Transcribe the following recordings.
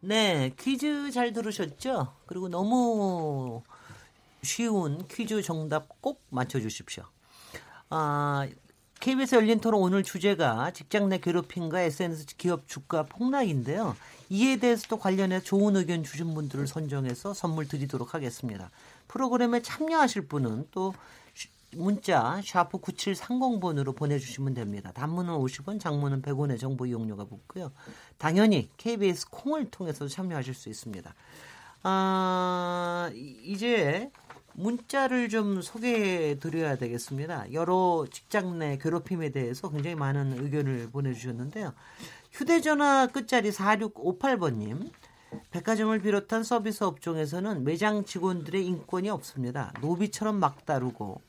네, 퀴즈 잘 들으셨죠? 그리고 너무 쉬운 퀴즈 정답 꼭 맞춰주십시오. 아, KBS 열린 토론 오늘 주제가 직장 내 괴롭힘과 SNS 기업 주가 폭락인데요. 이에 대해서도 관련해 좋은 의견 주신 분들을 선정해서 선물 드리도록 하겠습니다. 프로그램에 참여하실 분은 또 문자 샤프 9730번으로 보내주시면 됩니다. 단문은 50원, 장문은 100원의 정보 이용료가 붙고요. 당연히 KBS 콩을 통해서 참여하실 수 있습니다. 아, 이제 문자를 좀 소개해 드려야 되겠습니다. 여러 직장 내 괴롭힘에 대해서 굉장히 많은 의견을 보내주셨는데요. 휴대전화 끝자리 4658번님. 백화점을 비롯한 서비스 업종에서는 매장 직원들의 인권이 없습니다. 노비처럼 막 다루고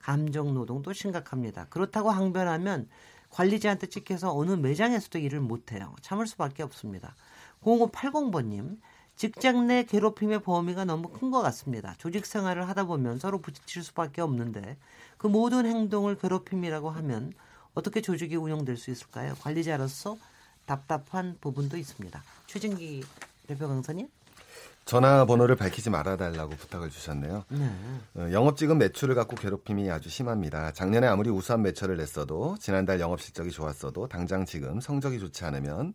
감정 노동도 심각합니다. 그렇다고 항변하면 관리자한테 찍혀서 어느 매장에서도 일을 못해요. 참을 수밖에 없습니다. 0580번님, 직장 내 괴롭힘의 범위가 너무 큰 것 같습니다. 조직 생활을 하다 보면 서로 부딪힐 수밖에 없는데 그 모든 행동을 괴롭힘이라고 하면 어떻게 조직이 운영될 수 있을까요? 관리자로서 답답한 부분도 있습니다. 최진기 대표 강사님? 전화번호를 밝히지 말아달라고 부탁을 주셨네요. 네. 어, 영업직은 매출을 갖고 괴롭힘이 아주 심합니다. 작년에 아무리 우수한 매출을 냈어도 지난달 영업 실적이 좋았어도 당장 지금 성적이 좋지 않으면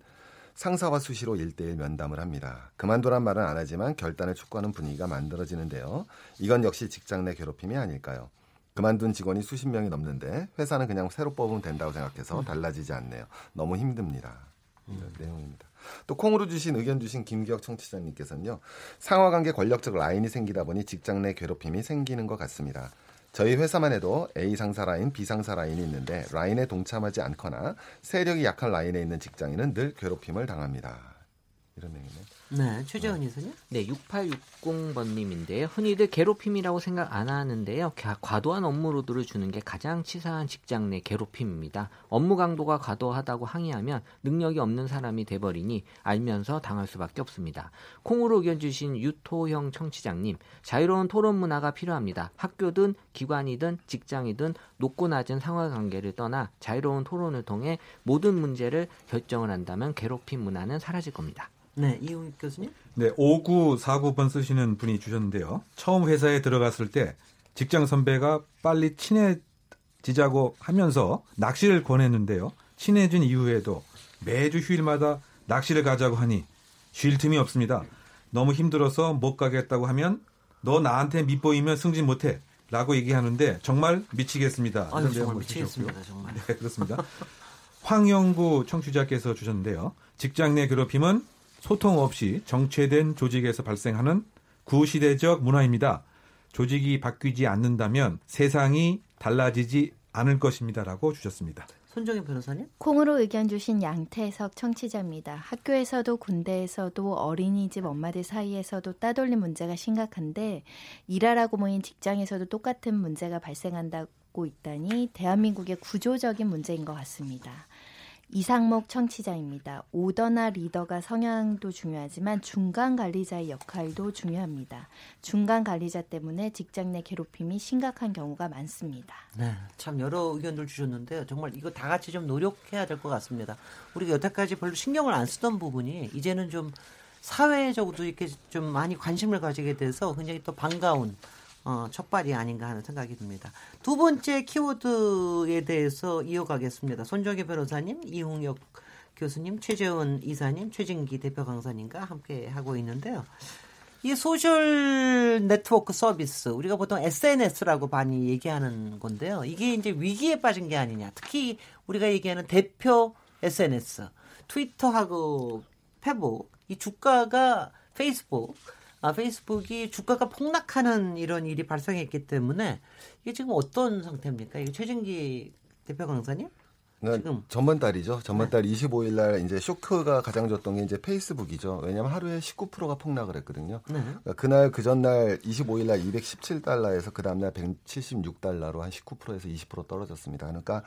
상사와 수시로 1대1 면담을 합니다. 그만두란 말은 안 하지만 결단을 촉구하는 분위기가 만들어지는데요. 이건 역시 직장 내 괴롭힘이 아닐까요? 그만둔 직원이 수십 명이 넘는데 회사는 그냥 새로 뽑으면 된다고 생각해서 달라지지 않네요. 너무 힘듭니다. 이런 음. 내용입니다. 또 콩으로 주신 의견 주신 김기혁 청취자님께서는요. 상하관계 권력적 라인이 생기다 보니 직장 내 괴롭힘이 생기는 것 같습니다. 저희 회사만 해도 A 상사 라인, B 상사 라인이 있는데 라인에 동참하지 않거나 세력이 약한 라인에 있는 직장인은 늘 괴롭힘을 당합니다. 이런 내용이네요. 네, 최재원 이사님. 네, 6860번님인데요. 흔히들 괴롭힘이라고 생각 안 하는데요. 과도한 업무로드를 주는 게 가장 치사한 직장 내 괴롭힘입니다. 업무 강도가 과도하다고 항의하면 능력이 없는 사람이 돼버리니 알면서 당할 수밖에 없습니다. 콩으로 의견 주신 유토형 청취장님, 자유로운 토론 문화가 필요합니다. 학교든 기관이든 직장이든 높고 낮은 상하 관계를 떠나 자유로운 토론을 통해 모든 문제를 결정을 한다면 괴롭힘 문화는 사라질 겁니다. 네, 이웅익 교수님. 네, 5949번 쓰시는 분이 주셨는데요. 처음 회사에 들어갔을 때 직장 선배가 빨리 친해지자고 하면서 낚시를 권했는데요. 친해진 이후에도 매주 휴일마다 낚시를 가자고 하니 쉴 틈이 없습니다. 너무 힘들어서 못 가겠다고 하면 너 나한테 밑보이면 승진 못해. 라고 얘기하는데 정말 미치겠습니다. 아유, 정말 미치겠습니다. 정말. 네, 그렇습니다. 황영구 청취자께서 주셨는데요. 직장 내 괴롭힘은 소통 없이 정체된 조직에서 발생하는 구시대적 문화입니다. 조직이 바뀌지 않는다면 세상이 달라지지 않을 것입니다라고 주셨습니다. 손정희 변호사님? 콩으로 의견 주신 양태석 청취자입니다. 학교에서도 군대에서도 어린이집 엄마들 사이에서도 따돌림 문제가 심각한데 일하라고 모인 직장에서도 똑같은 문제가 발생한다고 있다니 대한민국의 구조적인 문제인 것 같습니다. 이상목 청취자입니다. 오더나 리더가 성향도 중요하지만 중간 관리자의 역할도 중요합니다. 중간 관리자 때문에 직장 내 괴롭힘이 심각한 경우가 많습니다. 네, 참 여러 의견들 주셨는데요. 정말 이거 다 같이 좀 노력해야 될 것 같습니다. 우리가 여태까지 별로 신경을 안 쓰던 부분이 이제는 좀 사회적으로 이렇게 좀 많이 관심을 가지게 돼서 굉장히 또 반가운 어, 첫발이 아닌가 하는 생각이 듭니다. 두 번째 키워드에 대해서 이어가겠습니다. 손정혜 변호사님, 이웅혁 교수님, 최재원 이사님, 최진기 대표 강사님과 함께 하고 있는데요. 이 소셜 네트워크 서비스 우리가 보통 SNS라고 많이 얘기하는 건데요. 이게 이제 위기에 빠진 게 아니냐. 특히 우리가 얘기하는 대표 SNS, 트위터하고 페북 이 주가가 페이스북 아, 페이스북이 주가가 폭락하는 이런 일이 발생했기 때문에 이게 지금 어떤 상태입니까? 이게 최진기 대표 강사님? 지금 전번 달이죠. 전번 달 25일 날 이제 쇼크가 가장 줬던 게 이제 페이스북이죠. 왜냐하면 하루에 19%가 폭락을 했거든요. 네. 그러니까 그날 그 전날 25일 날 217달러에서 그 다음 날 176달러로 한 19%에서 20% 떨어졌습니다. 그러니까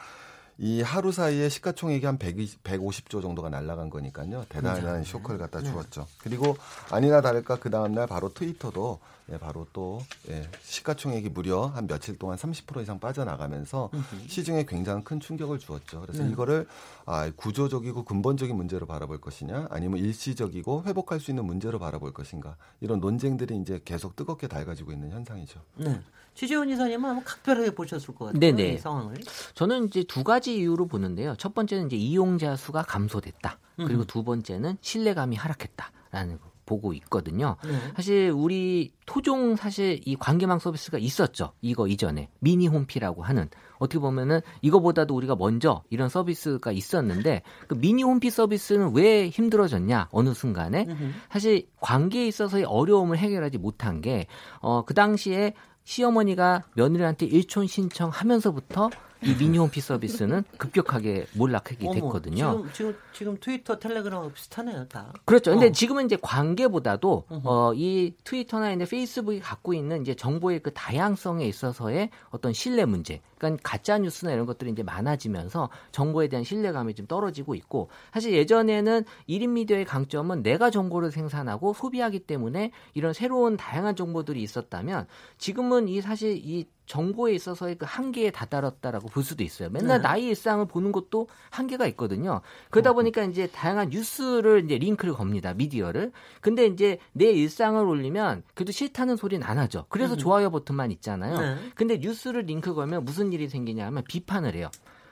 이 하루 사이에 시가총액이 한 120, 150조 정도가 날라간 거니까요. 대단한. 쇼크를 갖다 네. 주었죠. 그리고 아니나 다를까 그 다음날 바로 트위터도 예, 바로 또 예, 시가총액이 무려 한 며칠 동안 30% 이상 빠져나가면서 시중에 굉장히 큰 충격을 주었죠. 그래서 네. 이거를 아, 구조적이고 근본적인 문제로 바라볼 것이냐, 아니면 일시적이고 회복할 수 있는 문제로 바라볼 것인가 이런 논쟁들이 이제 계속 뜨겁게 달가지고 있는 현상이죠. 네. 최재원 이사님은 아마 각별하게 보셨을 것 같아요. 네네. 이 상황을. 저는 이제 두 가지 이유로 보는데요. 첫 번째는 이제 이용자 수가 감소됐다. 그리고 두 번째는 신뢰감이 하락했다라는 거. 보고 있거든요. 네. 사실 우리 토종 사실 이 관계망 서비스가 있었죠. 이거 이전에 미니 홈피라고 하는 어떻게 보면은 이거보다도 우리가 먼저 이런 서비스가 있었는데 그 미니 홈피 서비스는 왜 힘들어졌냐 어느 순간에 사실 관계에 있어서의 어려움을 해결하지 못한 게 어 그 당시에 시어머니가 며느리한테 일촌 신청하면서부터 이 미니홈피 서비스는 급격하게 몰락하게 됐거든요. 지금, 지금, 지금 트위터, 텔레그램하고 비슷하네요, 다. 그렇죠. 근데 어. 지금은 이제 관계보다도 어, 이 트위터나 이제 페이스북이 갖고 있는 이제 정보의 그 다양성에 있어서의 어떤 신뢰 문제. 그러니까 가짜 뉴스나 이런 것들이 이제 많아지면서 정보에 대한 신뢰감이 좀 떨어지고 있고 사실 예전에는 1인 미디어의 강점은 내가 정보를 생산하고 소비하기 때문에 이런 새로운 다양한 정보들이 있었다면 지금은 이 사실 이 정보에 있어서의 그 한계에 다다랐다라고 볼 수도 있어요. 맨날 네. 나의 일상을 보는 것도 한계가 있거든요. 그러다 보니까 이제 다양한 뉴스를 이제 링크를 겁니다. 미디어를. 근데 이제 내 일상을 올리면 그래도 싫다는 소리는 안 하죠. 그래서 음. 좋아요 버튼만 있잖아요. 네. 근데 뉴스를 링크 걸면 무슨 일이 생기냐 하면 비판을 해요.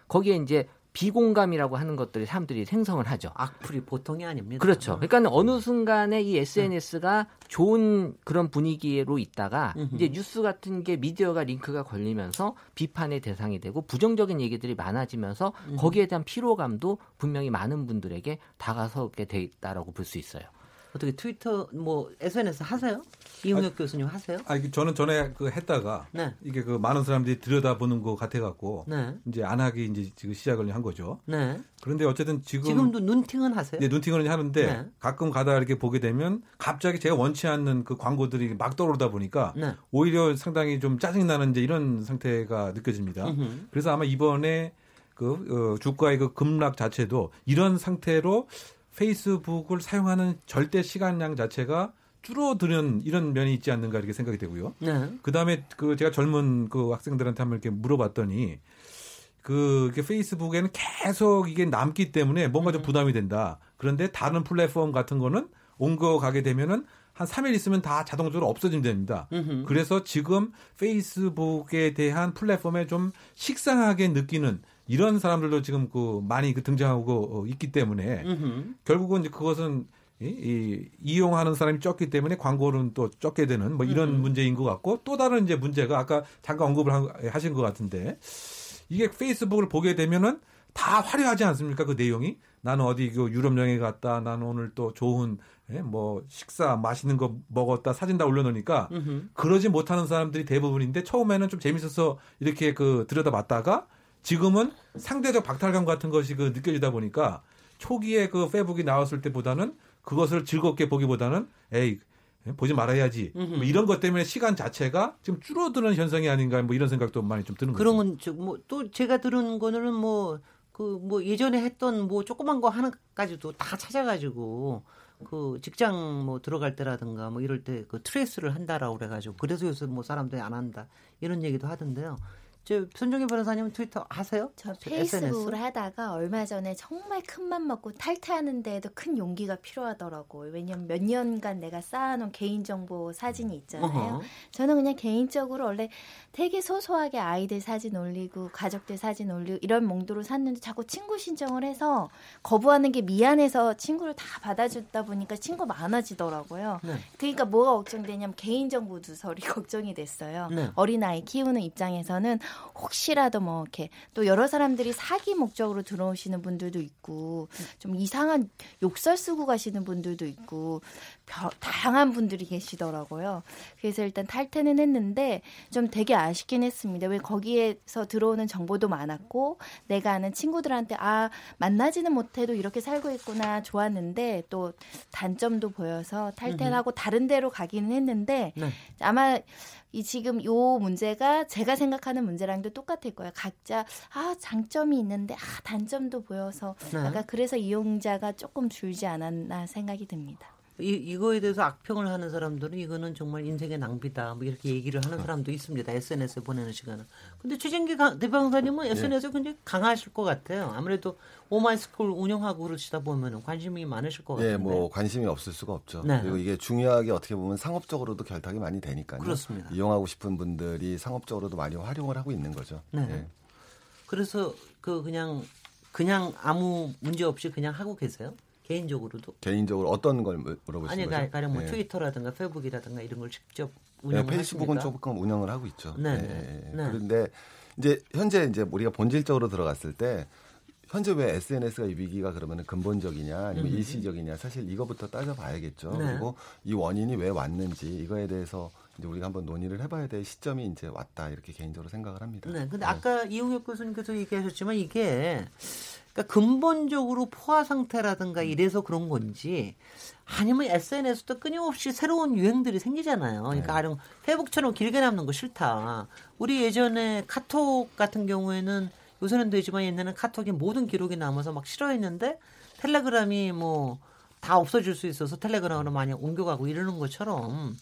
거기에 이제 비공감이라고 하는 것들이 사람들이 생성을 하죠. 악플이 보통이 아닙니다. 그렇죠. 그러니까 어느 순간에 이 SNS가 좋은 그런 분위기로 있다가 이제 뉴스 같은 게 미디어가 링크가 걸리면서 비판의 대상이 되고 부정적인 얘기들이 많아지면서 거기에 대한 피로감도 분명히 많은 분들에게 다가서게 돼 있다라고 볼 수 있어요. 어떻게 트위터 뭐 SNS 하세요? 이용혁 아, 교수님 하세요? 아, 저는 전에 그 했다가 네. 이게 그 많은 사람들이 들여다보는 것 같아 갖고 네. 이제 안 하기 이제 지금 시작을 한 거죠. 네. 그런데 어쨌든 지금 지금도 눈팅은 하세요? 네, 눈팅은 하는데 네. 가끔 가다 이렇게 보게 되면 갑자기 제가 원치 않는 그 광고들이 막 떠오르다 보니까 네. 오히려 상당히 좀 짜증이 나는 이제 이런 상태가 느껴집니다. 으흠. 그래서 아마 이번에 그 어, 주가의 그 급락 자체도 이런 상태로 페이스북을 사용하는 절대 시간량 자체가 줄어드는 이런 면이 있지 않는가 이렇게 생각이 되고요. 네. 그 다음에 그 제가 젊은 그 학생들한테 한번 이렇게 물어봤더니 그 페이스북에는 계속 이게 남기 때문에 뭔가 좀 음. 부담이 된다. 그런데 다른 플랫폼 같은 거는 옮겨 가게 되면은 한 3일 있으면 다 자동적으로 없어지면 됩니다. 그래서 지금 페이스북에 대한 플랫폼에 좀 식상하게 느끼는 이런 사람들도 지금 그 많이 그 등장하고 어, 있기 때문에 음흠. 결국은 이제 그것은 이, 이, 이용하는 사람이 적기 때문에 광고는 또 적게 되는 뭐 이런 음. 문제인 것 같고 또 다른 이제 문제가 아까 잠깐 언급을 하신 것 같은데 이게 페이스북을 보게 되면은 다 화려하지 않습니까 그 내용이 나는 어디 그 유럽 여행 갔다 나는 오늘 또 좋은 예, 뭐 식사 맛있는 거 먹었다 사진 다 올려놓으니까 음흠. 그러지 못하는 사람들이 대부분인데 처음에는 좀 재밌어서 이렇게 그 들여다봤다가 지금은 상대적 박탈감 같은 것이 그 느껴지다 보니까 초기에 그 페북이 나왔을 때보다는 그것을 즐겁게 보기보다는 에이 보지 말아야지 뭐 이런 것 때문에 시간 자체가 지금 줄어드는 현상이 아닌가 뭐 이런 생각도 많이 좀 드는 거죠. 그런 건뭐또 제가 들은 거는 뭐 그뭐 그 뭐 예전에 했던 뭐 조그만 거 하나까지도 다 찾아가지고 그 직장 뭐 들어갈 때라든가 뭐 이럴 때 그 트레이스를 한다라고 그래가지고 그래서 요새 뭐 사람들이 안 한다 이런 얘기도 하던데요. 저 손정희 변호사님 트위터 하세요? 저 페이스북을 SNS? 하다가 얼마 전에 정말 큰 맘 먹고 탈퇴하는 데에도 큰 용기가 필요하더라고요. 왜냐면 몇 년간 내가 쌓아놓은 개인정보 사진이 있잖아요. 어허. 저는 그냥 개인적으로 원래 되게 소소하게 아이들 사진 올리고 가족들 사진 올리고 이런 몽도로 샀는데 자꾸 친구 신청을 해서 거부하는 게 미안해서 친구를 다 받아주다 보니까 친구 많아지더라고요. 네. 그러니까 뭐가 걱정되냐면 개인정보 누설이 걱정이 됐어요. 네. 어린아이 키우는 입장에서는 혹시라도 뭐 이렇게 또 여러 사람들이 사기 목적으로 들어오시는 분들도 있고 좀 이상한 욕설 쓰고 가시는 분들도 있고 다양한 분들이 계시더라고요. 그래서 일단 탈퇴는 했는데 좀 되게 아쉽긴 했습니다. 왜 거기에서 들어오는 정보도 많았고 내가 아는 친구들한테 아 만나지는 못해도 이렇게 살고 있구나 좋았는데 또 단점도 보여서 탈퇴를 하고 다른 데로 가기는 했는데 네. 아마 이 지금 요 문제가 제가 생각하는 문제랑도 똑같을 거예요. 각자 아 장점이 있는데 아 단점도 보여서 네. 약간 그래서 이용자가 조금 줄지 않았나 생각이 듭니다. 이, 이거에 대해서 악평을 하는 사람들은 이거는 정말 인생의 낭비다. 뭐 이렇게 얘기를 네. 하는 사람도 있습니다. SNS에 보내는 시간은. 근데 최진기 강- 대변호사님은 네. SNS에 굉장히 강하실 것 같아요. 아무래도 오마이스쿨 운영하고 그러시다 보면 관심이 많으실 것 같은데. 예, 뭐 관심이 없을 수가 없죠. 네. 그리고 이게 중요하게 어떻게 보면 상업적으로도 결탁이 많이 되니까요. 그렇습니다. 이용하고 싶은 분들이 상업적으로도 많이 활용을 하고 있는 거죠. 네. 예. 그래서 그 그냥 그냥 아무 문제 없이 그냥 하고 계세요? 개인적으로도? 개인적으로 어떤 걸 물- 물어보시는 아니 거죠? 가- 가령 뭐 예. 트위터라든가 페이북이라든가 이런 걸 직접 네, 운영을 페이스북은 하십니까? 조금 운영을 하고 있죠. 네, 예, 네. 예, 예. 네. 그런데 이제 현재 이제 우리가 본질적으로 들어갔을 때 현재 왜 SNS가 위기가 그러면 근본적이냐 아니면 일시적이냐 사실 이거부터 따져봐야겠죠. 네. 그리고 이 원인이 왜 왔는지 이거에 대해서 이제 우리가 한번 논의를 해봐야 될 시점이 이제 왔다 이렇게 개인적으로 생각을 합니다. 네, 근데 아까 이용혁 교수님께서 얘기하셨지만 이게 그러니까 근본적으로 포화 상태라든가 이래서 그런 건지 아니면 SNS도 끊임없이 새로운 유행들이 생기잖아요. 그러니까 가령 페이북처럼 길게 남는 거 싫다. 우리 예전에 카톡 같은 경우에는 요새는 되지만 옛날에는 카톡에 모든 기록이 남아서 막 싫어했는데 텔레그램이 뭐 다 없어질 수 있어서 텔레그램으로 많이 옮겨가고 이러는 것처럼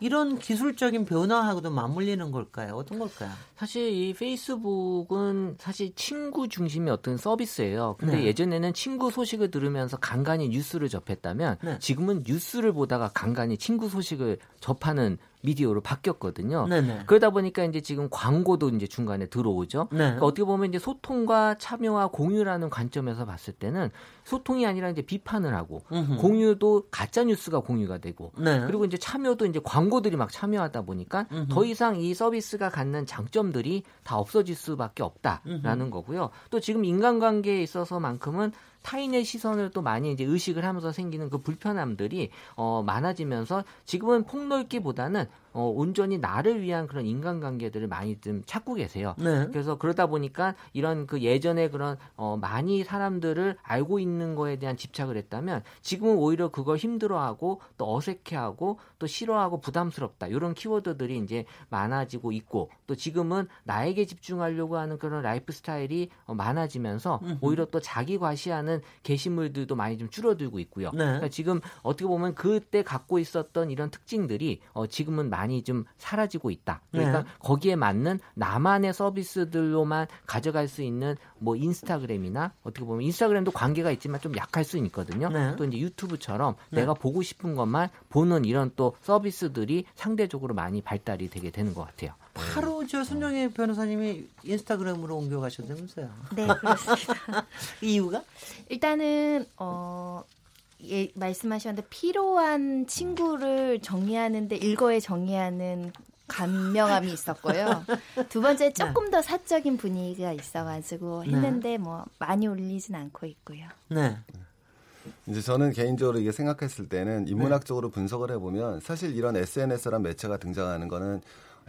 이런 기술적인 변화하고도 맞물리는 걸까요? 어떤 걸까요? 사실 이 페이스북은 사실 친구 중심의 어떤 서비스예요. 근데 네. 예전에는 친구 소식을 들으면서 간간히 뉴스를 접했다면 네. 지금은 뉴스를 보다가 간간히 친구 소식을 접하는 미디어로 바뀌었거든요. 네네. 그러다 보니까 이제 지금 광고도 이제 중간에 들어오죠. 네. 그러니까 어떻게 보면 이제 소통과 참여와 공유라는 관점에서 봤을 때는 소통이 아니라 이제 비판을 하고 음흠. 공유도 가짜 뉴스가 공유가 되고 네. 그리고 이제 참여도 이제 광고들이 막 참여하다 보니까 더 이상 이 서비스가 갖는 장점들이 다 없어질 수밖에 없다라는 거고요. 또 지금 인간관계에 있어서만큼은 타인의 시선을 또 많이 이제 의식을 하면서 생기는 그 불편함들이 어 많아지면서 지금은 폭넓기보다는 어 온전히 나를 위한 그런 인간관계들을 많이 좀 찾고 계세요. 네. 그래서 그러다 보니까 이런 그 예전에 그런 어 많이 사람들을 알고 있는 거에 대한 집착을 했다면 지금은 오히려 그걸 힘들어하고 또 어색해하고 또 싫어하고 부담스럽다 이런 키워드들이 이제 많아지고 있고 또 지금은 나에게 집중하려고 하는 그런 라이프 스타일이 어, 많아지면서 오히려 또 자기 과시하는 게시물들도 많이 좀 줄어들고 있고요. 네. 그러니까 지금 어떻게 보면 그때 갖고 있었던 이런 특징들이 어, 지금은 많이 좀 사라지고 있다. 그러니까 네. 거기에 맞는 나만의 서비스들로만 가져갈 수 있는 뭐 인스타그램이나 어떻게 보면 인스타그램도 관계가 있지만 좀 약할 수는 있거든요. 네. 또 이제 유튜브처럼 내가 보고 싶은 것만 보는 이런 또 서비스들이 상대적으로 많이 발달이 되게 되는 것 같아요. 바로 저 손정혜 변호사님이 인스타그램으로 옮겨가셨다면서요. 네, 그렇습니다. 이유가? 일단은 어 예, 말씀하셨는데 필요한 친구를 정리하는데 일거에 정리하는 간명함이 있었고요. 두 번째 조금 더 사적인 분위기가 있어가지고 했는데 뭐 많이 올리진 않고 있고요. 네. 이제 저는 개인적으로 이게 생각했을 때는 인문학적으로 분석을 해보면 사실 이런 SNS란 매체가 등장하는 거는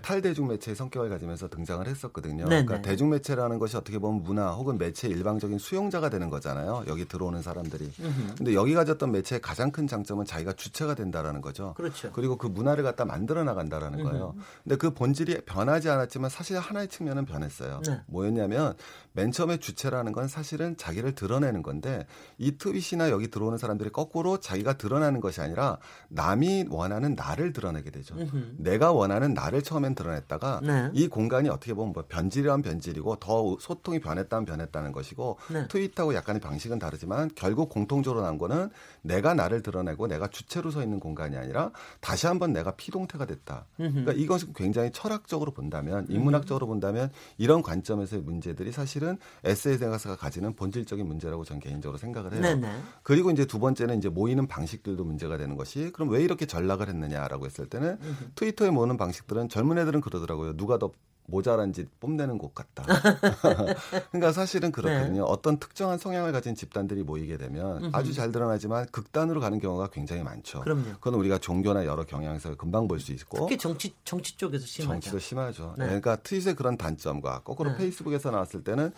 탈대중 매체의 성격을 가지면서 등장을 했었거든요. 네네. 그러니까 대중 매체라는 것이 어떻게 보면 문화 혹은 매체의 일방적인 수용자가 되는 거잖아요. 여기 들어오는 사람들이. 근데 여기 가졌던 매체의 가장 큰 장점은 자기가 주체가 된다라는 거죠. 그렇죠. 그리고 그 문화를 갖다 만들어 나간다라는 거예요. 근데 그 본질이 변하지 않았지만 사실 하나의 측면은 변했어요. 네. 뭐였냐면 맨 처음에 주체라는 건 사실은 자기를 드러내는 건데 이 트윗이나 여기 들어오는 사람들이 거꾸로 자기가 드러나는 것이 아니라 남이 원하는 나를 드러내게 되죠. 내가 원하는 나를 처음 엔 드러냈다가 네. 이 공간이 어떻게 보면 뭐 변질이란 변질이고 더 소통이 변했다면 변했다는 것이고 네. 트윗하고 약간의 방식은 다르지만 결국 공통적으로 난 거는 내가 나를 드러내고 내가 주체로 서 있는 공간이 아니라 다시 한번 내가 피동태가 됐다. 그러니까 이것은 굉장히 철학적으로 본다면 인문학적으로 본다면 이런 관점에서의 문제들이 사실은 SNS가 가지는 본질적인 문제라고 저는 개인적으로 생각을 해요. 네네. 그리고 이제 두 번째는 이제 모이는 방식들도 문제가 되는 것이 그럼 왜 이렇게 전락을 했느냐라고 했을 때는 트위터에 모으는 방식들은 젊은 애들은 그러더라고요. 누가 더 모자란지 뽐내는 곳 같다. 그러니까 사실은 그렇거든요. 어떤 특정한 성향을 가진 집단들이 모이게 되면 아주 잘 드러나지만 극단으로 가는 경우가 굉장히 많죠. 그럼요. 그건 우리가 종교나 여러 경향에서 금방 볼 수 있고 특히 정치 정치 쪽에서 심하죠. 정치도 심하죠. 네. 그러니까 트윗의 그런 단점과 거꾸로 네. 페이스북에서 나왔을 때는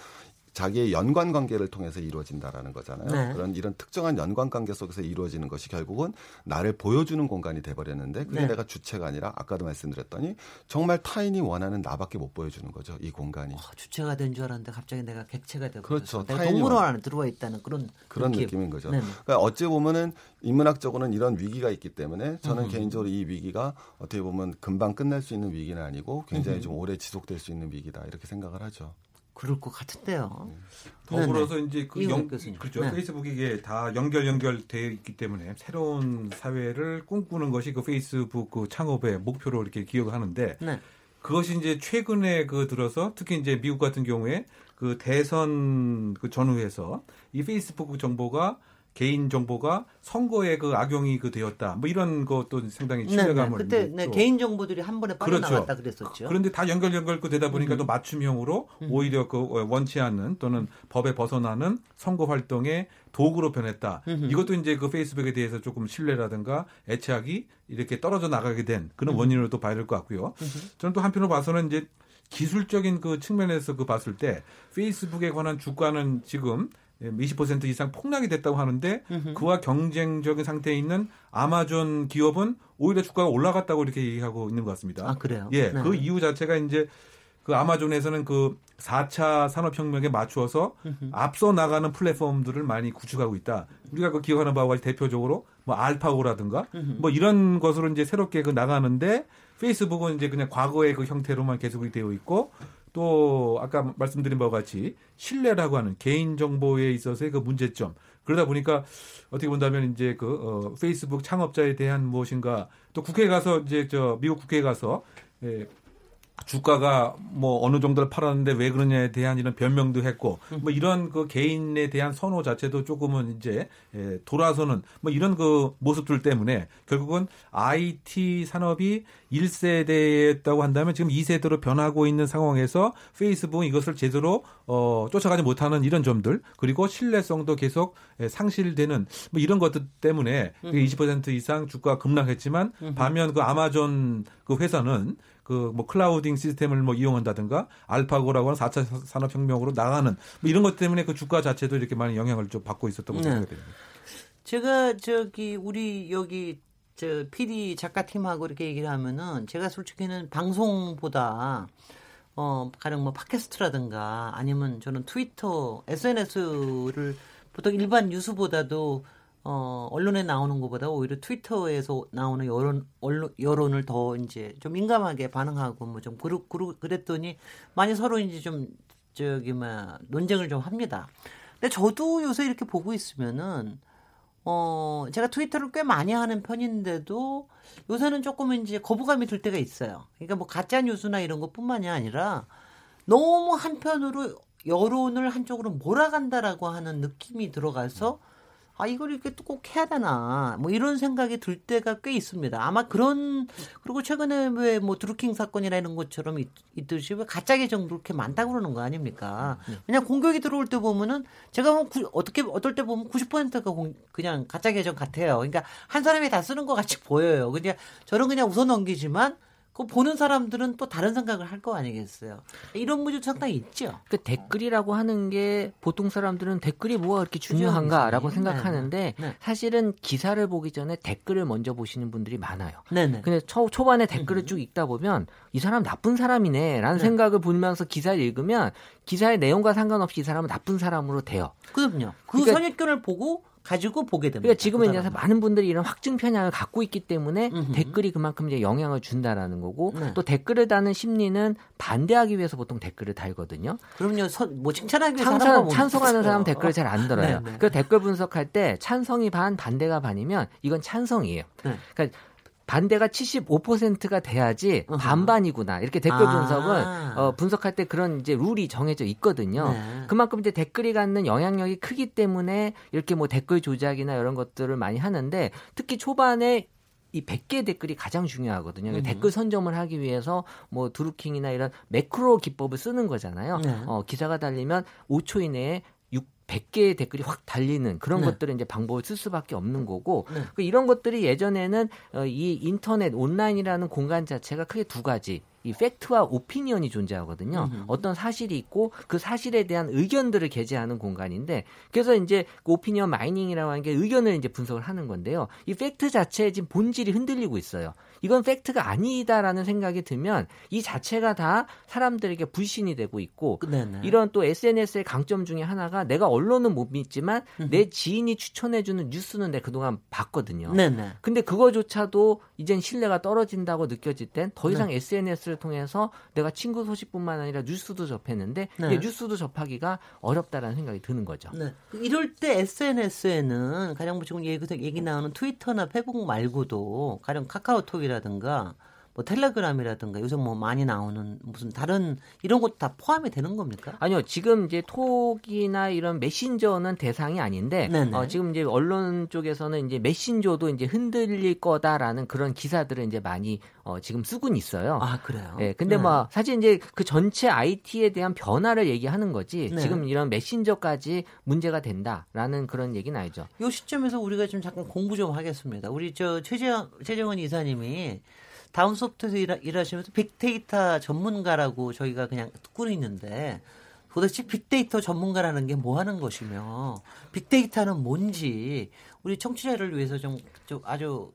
자기의 연관 관계를 통해서 이루어진다라는 거잖아요. 네. 그런 이런 특정한 연관 관계 속에서 이루어지는 것이 결국은 나를 보여주는 공간이 돼버렸는데 그게 네. 내가 주체가 아니라 아까도 말씀드렸더니 정말 타인이 원하는 나밖에 못 보여주는 거죠. 이 공간이. 어, 주체가 된 줄 알았는데 갑자기 내가 객체가 되고 그렇죠. 내가 동물원 안에 들어와 있다는 그런 그런 느낌. 인 거죠. 네. 그러니까 어찌 보면은 인문학적으로는 이런 위기가 있기 때문에 저는 음. 개인적으로 이 위기가 어떻게 보면 금방 끝날 수 있는 위기는 아니고 굉장히 음. 좀 오래 지속될 수 있는 위기다 이렇게 생각을 하죠. 그럴 것 같은데요. 네. 더불어서 네네. 이제 그 영, 그렇죠. 네. 페이스북이 이게 다 연결 연결되어 있기 때문에 새로운 사회를 꿈꾸는 것이 그 페이스북 그 창업의 목표로 이렇게 기억을 하는데 네. 그것이 이제 최근에 그 들어서 특히 이제 미국 같은 경우에 그 대선 그 전후에서 이 페이스북 정보가 개인 정보가 선거에 그 악용이 그 되었다. 뭐 이런 것도 상당히 신뢰감을 네, 네. 그때 네, 개인 정보들이 한 번에 빠져나갔다 그렇죠. 그랬었죠. 그런데 다 연결 연결 그 되다 보니까 음. 또 맞춤형으로 음. 오히려 그 원치 않는 또는 법에 벗어나는 선거 활동의 도구로 변했다. 음. 이것도 이제 그 페이스북에 대해서 조금 신뢰라든가 애착이 이렇게 떨어져 나가게 된 그런 음. 원인으로 또 봐야 될 것 같고요. 저는 또 한편으로 봐서는 이제 기술적인 그 측면에서 그 봤을 때 페이스북에 관한 주가는 지금 20% 이상 폭락이 됐다고 하는데 으흠. 그와 경쟁적인 상태에 있는 아마존 기업은 오히려 주가가 올라갔다고 이렇게 얘기하고 있는 것 같습니다. 아, 그래요? 예. 네. 그 이유 자체가 이제 그 아마존에서는 그 4차 산업혁명에 맞추어서 으흠. 앞서 나가는 플랫폼들을 많이 구축하고 있다. 우리가 그 기억하는 바와 같이 대표적으로 뭐 알파고라든가 으흠. 뭐 이런 것으로 이제 새롭게 그 나가는데 페이스북은 이제 그냥 과거의 그 형태로만 계속 되어 있고 또 아까 말씀드린 바와 같이 신뢰라고 하는 개인 정보에 있어서의 그 문제점. 그러다 보니까 어떻게 본다면 이제 그 어, 페이스북 창업자에 대한 무엇인가. 또 국회에 가서 이제 저 미국 국회에 가서 예, 주가가 뭐 어느 정도를 팔았는데 왜 그러냐에 대한 이런 변명도 했고 뭐 이런 그 개인에 대한 선호 자체도 조금은 이제 예, 돌아서는 뭐 이런 그 모습들 때문에 결국은 IT 산업이 1세대였다고 한다면 지금 2세대로 변하고 있는 상황에서 페이스북은 이것을 제대로 어 쫓아가지 못하는 이런 점들 그리고 신뢰성도 계속 예, 상실되는 뭐 이런 것들 때문에 20% 이상 주가 급락했지만 반면 그 아마존 그 회사는 그뭐 클라우딩 시스템을 뭐 이용한다든가 알파고라고 하는 4차 산업혁명으로 나가는 뭐 이런 것 때문에 그 주가 자체도 이렇게 많이 영향을 좀 받고 있었던 네. 생각이 됩니다. 제가 저기 우리 여기 저 PD 작가 팀하고 이렇게 얘기를 하면은 제가 솔직히는 방송보다 어 가령 뭐 팟캐스트라든가 아니면 저는 트위터 SNS를 보통 일반 뉴스보다도 어, 언론에 나오는 것보다 오히려 트위터에서 나오는 여론, 언론, 여론을 더 이제 좀 민감하게 반응하고 뭐 좀 그러, 그러, 그랬더니 많이 서로 이제 좀 저기 뭐 논쟁을 좀 합니다. 근데 저도 요새 이렇게 보고 있으면은 어, 제가 트위터를 꽤 많이 하는 편인데도 요새는 조금 이제 거부감이 들 때가 있어요. 그러니까 뭐 가짜 뉴스나 이런 것뿐만이 아니라 너무 한편으로 여론을 한쪽으로 몰아간다라고 하는 느낌이 들어가서 아 이걸 이렇게 또 꼭 해야 되나 뭐 이런 생각이 들 때가 꽤 있습니다. 아마 그런 그리고 최근에 왜 뭐 드루킹 사건이나 이런 것처럼 있, 있듯이 왜 가짜 계정 그렇게 많다고 그러는 거 아닙니까? 음, 네. 그냥 공격이 들어올 때 보면은 제가 뭐 구, 어떻게 어떨 때 보면 90%가 공, 그냥 가짜 계정 같아요. 그러니까 한 사람이 다 쓰는 것 같이 보여요. 그냥 저는 그냥 웃어 넘기지만 그 보는 사람들은 또 다른 생각을 할 거 아니겠어요. 이런 문제 상당히 있죠. 그 댓글이라고 하는 게 보통 사람들은 댓글이 뭐가 그렇게 중요한가라고 생각하는데 네, 네. 사실은 기사를 보기 전에 댓글을 먼저 보시는 분들이 많아요. 네네. 근데 초, 초반에 댓글을 쭉 읽다 보면 이 사람 나쁜 사람이네라는 네. 생각을 보면서 기사를 읽으면 기사의 내용과 상관없이 이 사람은 나쁜 사람으로 돼요. 그럼요. 그 그러니까, 선입견을 보고 가지고 보게 됩니다. 그러니까 지금은 그 이제 많은 분들이 이런 확증 편향을 갖고 있기 때문에 음흠. 댓글이 그만큼 이제 영향을 준다라는 거고 네. 또 댓글을 다는 심리는 반대하기 위해서 보통 댓글을 달거든요. 그럼요. 서, 뭐 칭찬하기 위해서 찬성, 찬성하는 사람 댓글을 잘안 들어요. 네, 네. 그 댓글 분석할 때 찬성이 반 반대가 반이면 이건 찬성이에요. 네. 그러니까 반대가 75%가 돼야지 어허. 반반이구나 이렇게 댓글 아. 분석은 어, 분석할 때 그런 이제 룰이 정해져 있거든요. 네. 그만큼 이제 댓글이 갖는 영향력이 크기 때문에 이렇게 뭐 댓글 조작이나 이런 것들을 많이 하는데 특히 초반에 이 100개 댓글이 가장 중요하거든요. 음. 댓글 선점을 하기 위해서 뭐 드루킹이나 이런 매크로 기법을 쓰는 거잖아요. 네. 어, 기사가 달리면 5초 이내에 100개의 댓글이 확 달리는 그런 네. 것들을 이제 방법을 쓸 수밖에 없는 거고 네. 그 이런 것들이 예전에는 어, 이 인터넷 온라인이라는 공간 자체가 크게 두 가지 이 fact와 opinion이 존재하거든요. 음흠. 어떤 사실이 있고 그 사실에 대한 의견들을 게재하는 공간인데 그래서 이제 그 opinion mining이라고 하는 게 의견을 이제 분석을 하는 건데요. 이 팩트 자체의 지금 본질이 흔들리고 있어요. 이건 fact가 아니다라는 생각이 들면 이 자체가 다 사람들에게 불신이 되고 있고 네네. 이런 또 SNS의 강점 중에 하나가 내가 언론은 못 믿지만 내 지인이 추천해주는 뉴스는 내가 그동안 봤거든요. 네네. 근데 그거조차도 이젠 신뢰가 떨어진다고 느껴질 땐 더 이상 네. SNS를 통해서 내가 친구 소식뿐만 아니라 뉴스도 접했는데 네. 뉴스도 접하기가 어렵다라는 생각이 드는 거죠. 네. 이럴 때 SNS에는 가령 뭐 지금 얘기, 얘기 나오는 트위터나 페북 말고도 가령 카카오톡이라 페이스북이라든가 뭐 텔레그램이라든가 요새 뭐 많이 나오는 무슨 다른 이런 것다 포함이 되는 겁니까? 아니요. 지금 이제 톡이나 이런 메신저는 대상이 아닌데 어, 지금 이제 언론 쪽에서는 이제 메신저도 이제 흔들릴 거다라는 그런 기사들을 이제 많이 어, 지금 쓰고는 있어요. 아 그래요? 네. 근데 네. 뭐 사실 이제 그 전체 IT에 대한 변화를 얘기하는 거지 네. 지금 이런 메신저까지 문제가 된다라는 그런 얘기는 아니죠. 이 시점에서 우리가 좀 잠깐 공부 좀 하겠습니다. 우리 저 최재원 최재원 이사님이 다운 소프트에서 일 하, 시면서 빅데이터 전문가라고 저희가 그냥 듣고 있는데 도대체 빅데이터 전문가라는 게 뭐 하는 것이며 빅데이터는 뭔지 우리 청취자를 위해서 좀, 좀 아주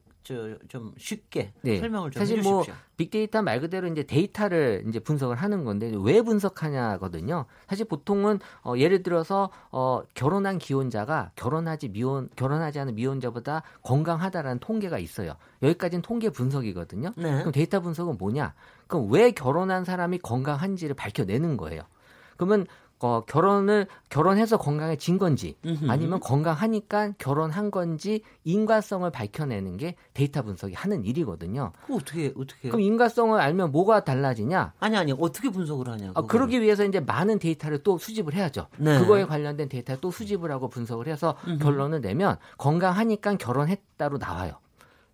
좀 쉽게 네. 설명을 좀 사실 뭐 해주십시오. 뭐 빅데이터 말 그대로 이제 데이터를 이제 분석을 하는 건데 왜 분석하냐거든요. 사실 보통은 어, 예를 들어서 어, 결혼한 기혼자가 결혼하지 미혼 결혼하지 않은 미혼자보다 건강하다라는 통계가 있어요. 여기까지는 통계 분석이거든요. 네. 그럼 데이터 분석은 뭐냐? 그럼 왜 결혼한 사람이 건강한지를 밝혀내는 거예요. 그러면 어, 결혼을 결혼해서 건강해진 건지 아니면 건강하니까 결혼한 건지 인과성을 밝혀내는 게 데이터 분석이 하는 일이거든요. 어떻게 어떻게? 그럼 인과성을 알면 뭐가 달라지냐? 아니 아니 어떻게 분석을 하냐? 아, 그러기 위해서 이제 많은 데이터를 또 수집을 해야죠. 네. 그거에 관련된 데이터를 또 수집을 하고 분석을 해서 음흠. 결론을 내면 건강하니까 결혼했다로 나와요.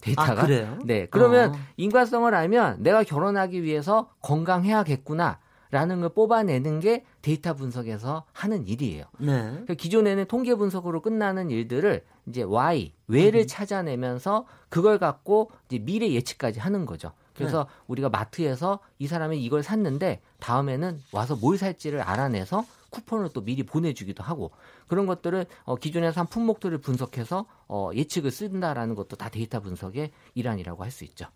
데이터가. 아, 그래요? 네. 그러면 어. 인과성을 알면 내가 결혼하기 위해서 건강해야겠구나. 라는 걸 뽑아내는 게 데이터 분석에서 하는 일이에요. 네. 그러니까 기존에는 통계 분석으로 끝나는 일들을 이제 why, 왜를 음. 찾아내면서 그걸 갖고 이제 미래 예측까지 하는 거죠. 그래서 네. 우리가 마트에서 이 사람이 이걸 샀는데 다음에는 와서 뭘 살지를 알아내서 쿠폰을 또 미리 보내주기도 하고 그런 것들을 어, 기존에 산 품목들을 분석해서 어, 예측을 쓴다라는 것도 다 데이터 분석의 일환이라고 할 수 있죠.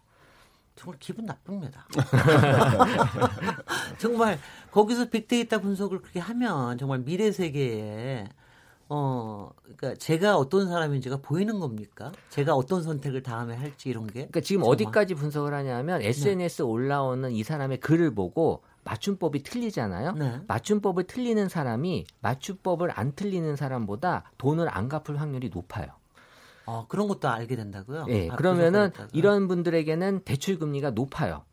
정말 기분 나쁩니다. 정말 거기서 빅데이터 분석을 그렇게 하면 정말 미래 세계에 어, 그러니까 제가 어떤 사람인지가 보이는 겁니까? 제가 어떤 선택을 다음에 할지 이런 게. 그러니까 지금 정말. 어디까지 분석을 하냐면 SNS 네. 올라오는 이 사람의 글을 보고 맞춤법이 틀리잖아요. 네. 맞춤법을 틀리는 사람이 맞춤법을 안 틀리는 사람보다 돈을 안 갚을 확률이 높아요. 어, 그런 것도 알게 된다고요? 네, 그러면은 이런 분들에게는 대출 금리가 높아요.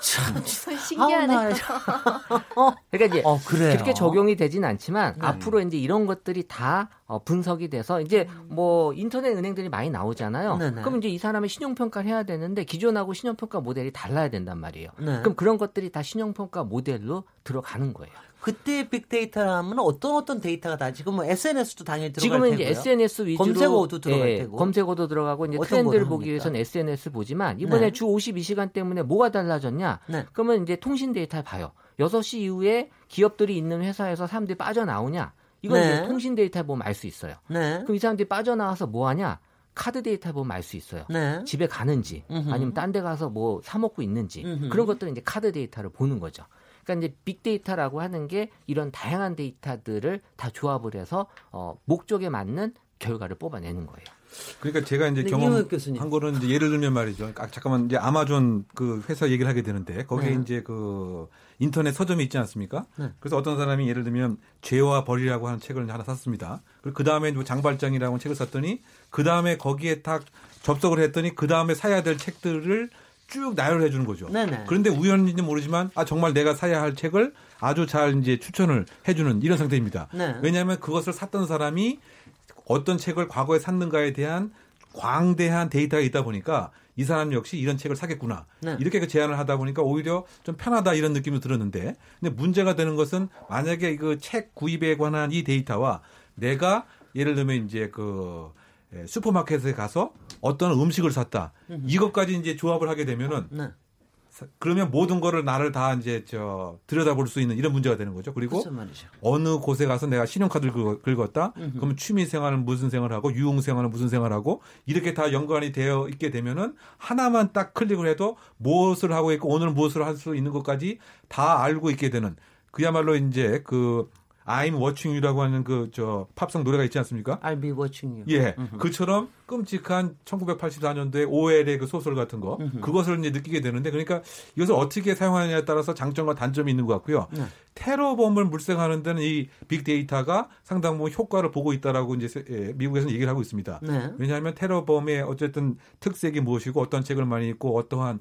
참 신기하네요. 어, 그러니까 이제 어, 그렇게 적용이 되진 않지만 네. 앞으로 이제 이런 것들이 다 어, 분석이 돼서 이제 뭐 인터넷 은행들이 많이 나오잖아요. 네네. 그럼 이제 이 사람의 신용 평가를 해야 되는데 기존하고 신용 평가 모델이 달라야 된단 말이에요. 네. 그럼 그런 것들이 다 신용 평가 모델로 들어가는 거예요. 그때 빅데이터라면 어떤 어떤 데이터가 다 지금 뭐 SNS도 당연히 들어갈 지금은 테고요. 이제 SNS 위주로 검색어도 들어갈 예, 테고 검색어도 들어가고 이제 트렌드를 보기 위해서는 SNS 보지만 이번에 네. 주 52시간 때문에 뭐가 달라졌냐? 네. 그러면 이제 통신 데이터를 봐요. 6시 이후에 기업들이 있는 회사에서 사람들이 빠져나오냐? 이건 네. 이제 통신 데이터 보면 알 수 있어요. 네. 그럼 이 사람들이 빠져나와서 뭐 하냐? 카드 데이터 보면 알 수 있어요. 네. 집에 가는지 음흠. 아니면 딴 데 가서 뭐 사 먹고 있는지 음흠. 그런 것들은 이제 카드 데이터를 보는 거죠. 그러니까 이제 빅데이터라고 하는 게 이런 다양한 데이터들을 다 조합을 해서 어, 목적에 맞는 결과를 뽑아내는 거예요. 그러니까 제가 이제 경험한 거는 이제 예를 들면 말이죠. 아, 잠깐만 이제 아마존 그 회사 얘기를 하게 되는데 거기에 네. 이제 그 인터넷 서점이 있지 않습니까? 네. 그래서 어떤 사람이 예를 들면 죄와 벌이라고 하는 책을 하나 샀습니다. 그리고 그 다음에 뭐 장발장이라고 책을 샀더니 그 다음에 거기에 딱 접속을 했더니 그 다음에 사야 될 책들을 쭉 나열해 주는 거죠. 네네. 그런데 우연인지 모르지만 아 정말 내가 사야 할 책을 아주 잘 이제 추천을 해 주는 이런 상태입니다. 네. 왜냐하면 그것을 샀던 사람이 어떤 책을 과거에 샀는가에 대한 광대한 데이터가 있다 보니까 이 사람 역시 이런 책을 사겠구나. 네. 이렇게 그 제안을 하다 보니까 오히려 좀 편하다 이런 느낌이 들었는데 근데 문제가 되는 것은 만약에 그 책 구입에 관한 이 데이터와 내가 예를 들면 이제 그 예, 슈퍼마켓에 가서 어떤 음식을 샀다. 이것까지 이제 조합을 하게 되면은 네. 그러면 모든 거를 나를 다 이제 저 들여다볼 수 있는 이런 문제가 되는 거죠. 그리고 어느 곳에 가서 내가 신용카드를 긁 었다. 그러면 취미 생활은 무슨 생활하고 유흥 생활은 무슨 생활하고 이렇게 다 연관이 되어 있게 되면은 하나만 딱 클릭을 해도 무엇을 하고 있고 오늘 무엇을 할 수 있는 것까지 다 알고 있게 되는 그야말로 이제 그 I'm watching you라고 하는 그 저 팝송 노래가 있지 않습니까? I'll be watching you. 예. 음흠. 그처럼 끔찍한 1984년도에 OL의 그 소설 같은 거 음흠. 그것을 이제 느끼게 되는데 그러니까 이것을 어떻게 사용하느냐에 따라서 장점과 단점이 있는 것 같고요. 네. 테러범을 물색하는 데는 이 빅데이터가 상당 부분 효과를 보고 있다라고 이제 예, 미국에서는 얘기를 하고 있습니다. 네. 왜냐하면 테러범의 어쨌든 특색이 무엇이고 어떤 책을 많이 읽고 어떠한 예,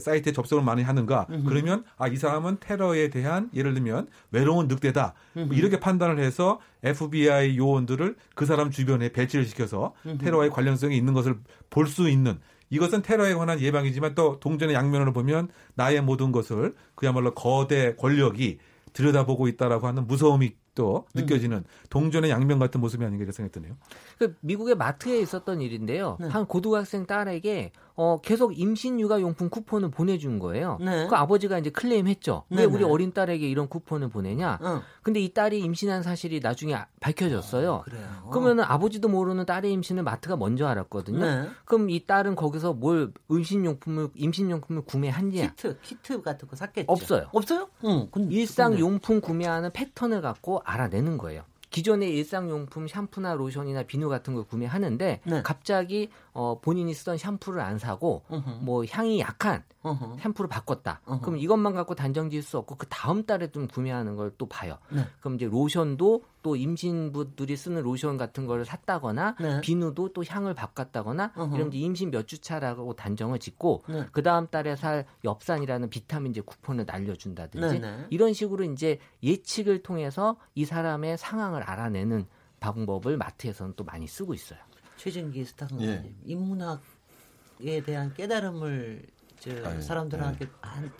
사이트에 접속을 많이 하는가 음흠. 그러면 아 이 사람은 테러에 대한 예를 들면 외로운 늑대다 뭐 이렇게 판단을 해서 FBI 요원들을 그 사람 주변에 배치를 시켜서 음흠. 테러와의 관련성이 있는 것을 볼 수 있는 이것은 테러에 관한 예방이지만 또 동전의 양면으로 보면 나의 모든 것을 그야말로 거대 권력이 들여다보고 있다라고 하는 무서움이 또 음. 느껴지는 음. 동전의 양면 같은 모습이 아닌가 이런 생각이 드네요. 그 미국의 마트에 있었던 일인데요. 네. 한 고등학생 딸에게 어, 계속 임신 육아 용품 쿠폰을 보내준 거예요. 네. 그 아버지가 이제 클레임했죠. 네, 왜 우리 네. 어린 딸에게 이런 쿠폰을 보내냐? 어. 근데 이 딸이 임신한 사실이 나중에 밝혀졌어요. 어, 그래요. 그러면은 아버지도 모르는 딸의 임신을 마트가 먼저 알았거든요. 네. 그럼 이 딸은 거기서 뭘 임신 용품을 임신 용품을 구매한지 키트 키트 같은 거 샀겠죠. 없어요. 없어요? 응. 일상 용품 구매하는 패턴을 갖고 알아내는 거예요. 기존의 일상용품 샴푸나 로션이나 비누 같은 걸 구매하는데 네. 갑자기 어, 본인이 쓰던 샴푸를 안 사고 uh-huh. 뭐 향이 약한 uh-huh. 샴푸를 바꿨다. uh-huh. 그럼 이것만 갖고 단정 지을 수 없고 그 다음 달에 좀 구매하는 걸 또 봐요. 네. 그럼 이제 로션도 또 임신부들이 쓰는 로션 같은 걸 샀다거나 네. 비누도 또 향을 바꿨다거나 이런 이제 임신 몇 주 차라고 단정을 짓고 네. 그 다음 달에 살 엽산이라는 비타민 제 쿠폰을 날려준다든지 네, 네. 이런 식으로 이제 예측을 통해서 이 사람의 상황을 알아내는 방법을 마트에서는 또 많이 쓰고 있어요. 최진기 스타선생님 예. 인문학에 대한 깨달음을 저 아유, 사람들한테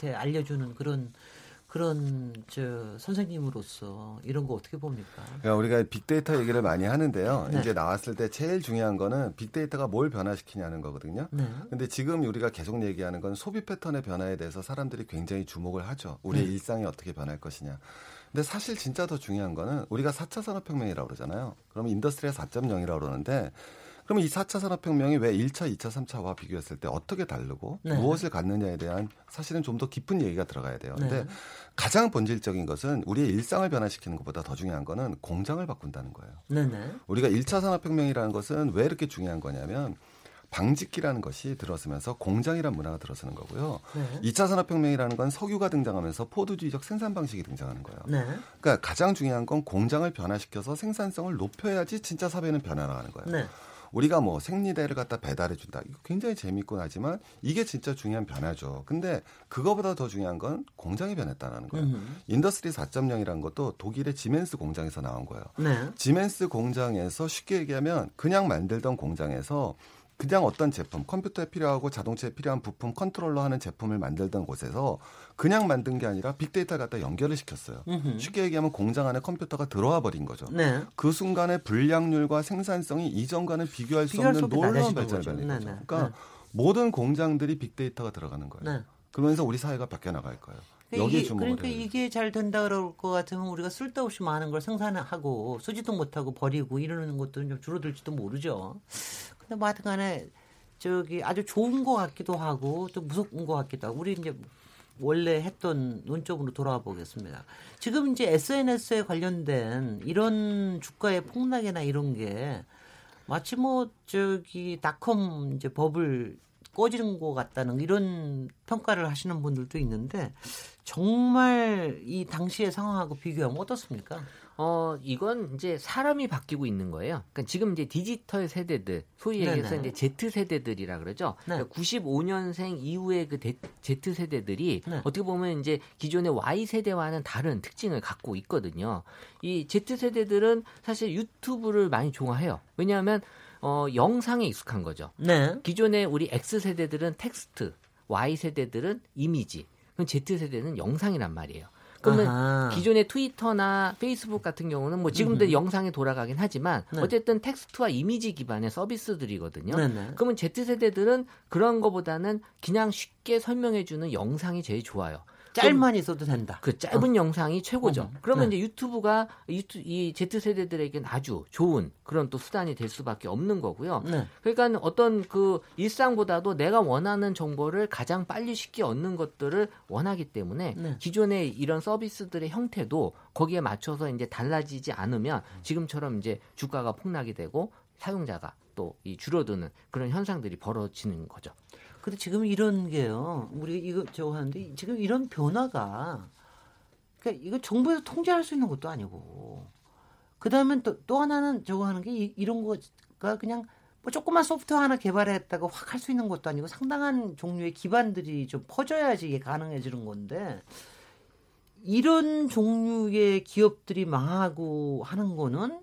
예. 알려주는 그런 그런 저 선생님으로서 이런 거 어떻게 봅니까? 그러니까 우리가 빅데이터 얘기를 많이 하는데요. 네. 이제 나왔을 때 제일 중요한 거는 빅데이터가 뭘 변화시키냐는 거거든요. 네. 근데 지금 우리가 계속 얘기하는 건 소비 패턴의 변화에 대해서 사람들이 굉장히 주목을 하죠. 우리의 네. 일상이 어떻게 변할 것이냐. 근데 사실 진짜 더 중요한 거는 우리가 4차 산업혁명이라고 그러잖아요. 그러면 Industry 4.0이라고 그러는데 그러면 이 4차 산업혁명이 왜 1차, 2차, 3차와 비교했을 때 어떻게 다르고 네. 무엇을 갖느냐에 대한 사실은 좀 더 깊은 얘기가 들어가야 돼요. 근데 네. 가장 본질적인 것은 우리의 일상을 변화시키는 것보다 더 중요한 거는 공장을 바꾼다는 거예요. 네, 네. 우리가 1차 산업혁명이라는 것은 왜 이렇게 중요한 거냐면 방직기라는 것이 들어서면서 공장이라는 문화가 들어서는 거고요. 네. 2차 산업혁명이라는 건 석유가 등장하면서 포드주의적 생산 방식이 등장하는 거예요. 네. 그러니까 가장 중요한 건 공장을 변화시켜서 생산성을 높여야지 진짜 사회는 변해 나가는 거예요. 네. 우리가 뭐 생리대를 갖다 배달해 준다. 이거 굉장히 재밌고 하지만 이게 진짜 중요한 변화죠. 근데 그거보다 더 중요한 건 공장이 변했다는 거예요. 음. Industry 4.0이라는 것도 독일의 지멘스 공장에서 나온 거예요. 네. 지멘스 공장에서 쉽게 얘기하면 그냥 만들던 공장에서 그냥 어떤 제품, 컴퓨터에 필요하고 자동차에 필요한 부품 컨트롤러 하는 제품을 만들던 곳에서 그냥 만든 게 아니라 빅데이터 갖다 연결을 시켰어요. 음흠. 쉽게 얘기하면 공장 안에 컴퓨터가 들어와 버린 거죠. 네. 그 순간에 불량률과 생산성이 이전과는 비교할 수 없는 놀라운 발전을 거죠. 네, 네. 그러니까 네. 모든 공장들이 빅데이터가 들어가는 거예요. 네. 그러면서 우리 사회가 바뀌어 나갈 거예요. 그러니까 주목을 그러니까 이게 잘 된다 그럴 것 같으면 우리가 쓸데없이 많은 걸 생산하고 쓰지도 못하고 버리고 이러는 것도 좀 줄어들지도 모르죠. 근데 뭐 하여튼 간에 저기 아주 좋은 것 같기도 하고 또 무섭은 것 같기도 하고 우리 이제 원래 했던 논점으로 돌아와 보겠습니다. 지금 이제 SNS에 관련된 이런 주가의 폭락이나 이런 게 마치 뭐 저기 닷컴 이제 법을 꺼지는 것 같다는 이런 평가를 하시는 분들도 있는데 정말 이 당시의 상황하고 비교하면 어떻습니까? 어, 이건 이제 사람이 바뀌고 있는 거예요. 그러니까 지금 이제 디지털 세대들, 소위 얘기해서 네네. 이제 Z 세대들이라 그러죠. 네. 그러니까 95년생 이후의 그 Z 세대들이 네. 어떻게 보면 이제 기존의 Y 세대와는 다른 특징을 갖고 있거든요. 이 Z 세대들은 사실 유튜브를 많이 좋아해요. 왜냐하면 어, 영상에 익숙한 거죠. 네. 기존의 우리 X 세대들은 텍스트, Y 세대들은 이미지, 그럼 Z 세대는 영상이란 말이에요. 그러면 아하. 기존의 트위터나 페이스북 같은 경우는 뭐 지금도 음. 영상이 돌아가긴 하지만 네. 어쨌든 텍스트와 이미지 기반의 서비스들이거든요. 네네. 그러면 Z 세대들은 그런 거보다는 그냥 쉽게 설명해주는 영상이 제일 좋아요. 짤만 있어도 된다. 그 짧은 어. 영상이 최고죠. 어. 그러면 네. 이제 유튜브가 유튜, 이 Z 세대들에게는 아주 좋은 그런 또 수단이 될 수밖에 없는 거고요. 네. 그러니까 어떤 그 일상보다도 내가 원하는 정보를 가장 빨리 쉽게 얻는 것들을 원하기 때문에 네. 기존의 이런 서비스들의 형태도 거기에 맞춰서 이제 달라지지 않으면 지금처럼 이제 주가가 폭락이 되고 사용자가 또 이 줄어드는 그런 현상들이 벌어지는 거죠. 근데 지금 이런 게요. 우리 이거 저거 하는데 지금 이런 변화가 그러니까 이거 정부에서 통제할 수 있는 것도 아니고 그다음에 또, 또 하나는 저거 하는 게 이, 이런 거가 그냥 뭐 조그만 소프트웨어 하나 개발했다고 확할 수 있는 것도 아니고 상당한 종류의 기반들이 좀 퍼져야지 이게 가능해지는 건데 이런 종류의 기업들이 망하고 하는 거는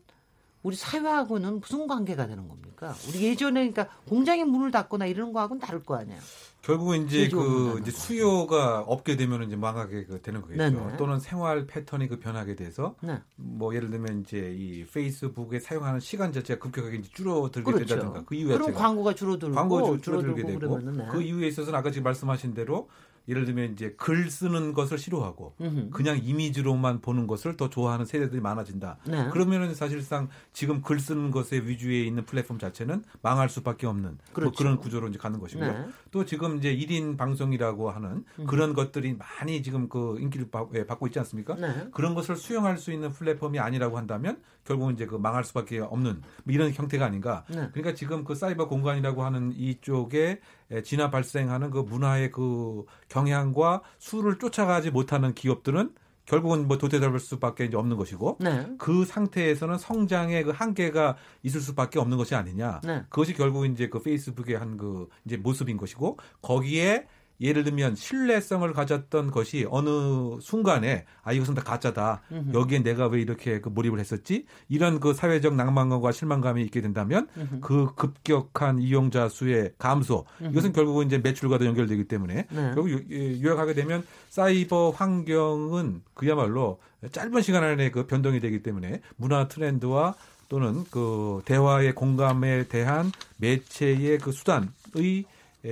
우리 사회하고는 무슨 관계가 되는 겁니까? 우리 예전에 그러니까 공장에 문을 닫거나 이런 거하고는 다를 거 아니에요. 결국은 이제 그 이제 수요가 없게 되면 이제 망하게 그 되는 거겠죠. 네네. 또는 생활 패턴이 그 변하게 돼서 네. 뭐 예를 들면 이제 이 페이스북에 사용하는 시간 자체가 급격하게 이제 줄어들게 그렇죠. 된다든가 그 이유에 그럼 광고가 줄어들고 광고 줄어들게 되고 네. 그 이유에 있어서는 아까 지금 말씀하신 대로 예를 들면 이제 글 쓰는 것을 싫어하고 음흠. 그냥 이미지로만 보는 것을 더 좋아하는 세대들이 많아진다. 네. 그러면은 사실상 지금 글 쓰는 것에 위주에 있는 플랫폼 자체는 망할 수밖에 없는 뭐 그렇죠. 뭐 그런 구조로 이제 가는 것이고요. 네. 또 지금 이제 1인 방송이라고 하는. 그런 것들이 많이 지금 그 인기를 예, 받고 있지 않습니까? 네. 그런 것을 수용할 수 있는 플랫폼이 아니라고 한다면 결국은 이제 그 망할 수밖에 없는 뭐 이런 형태가 아닌가. 네. 그러니까 지금 그 사이버 공간이라고 하는 이쪽에 진화 발생하는 그 문화의 그 경향과 수를 쫓아가지 못하는 기업들은 결국은 뭐 도태될 수밖에 이제 없는 것이고 네. 그 상태에서는 성장의 그 한계가 있을 수밖에 없는 것이 아니냐. 네. 그것이 결국 이제 그 페이스북의 한 그 이제 모습인 것이고 거기에 예를 들면 신뢰성을 가졌던 것이 어느 순간에 아 이것은 다 가짜다. 으흠. 여기에 내가 왜 이렇게 그 몰입을 했었지? 이런 그 사회적 낭만감과 실망감이 있게 된다면 으흠. 그 급격한 이용자 수의 감소 으흠. 이것은 결국은 이제 매출과도 연결되기 때문에 네. 결국 예, 요약하게 되면 사이버 환경은 그야말로 짧은 시간 안에 그 변동이 되기 때문에 문화 트렌드와 또는 그 대화의 공감에 대한 매체의 그 수단의 예,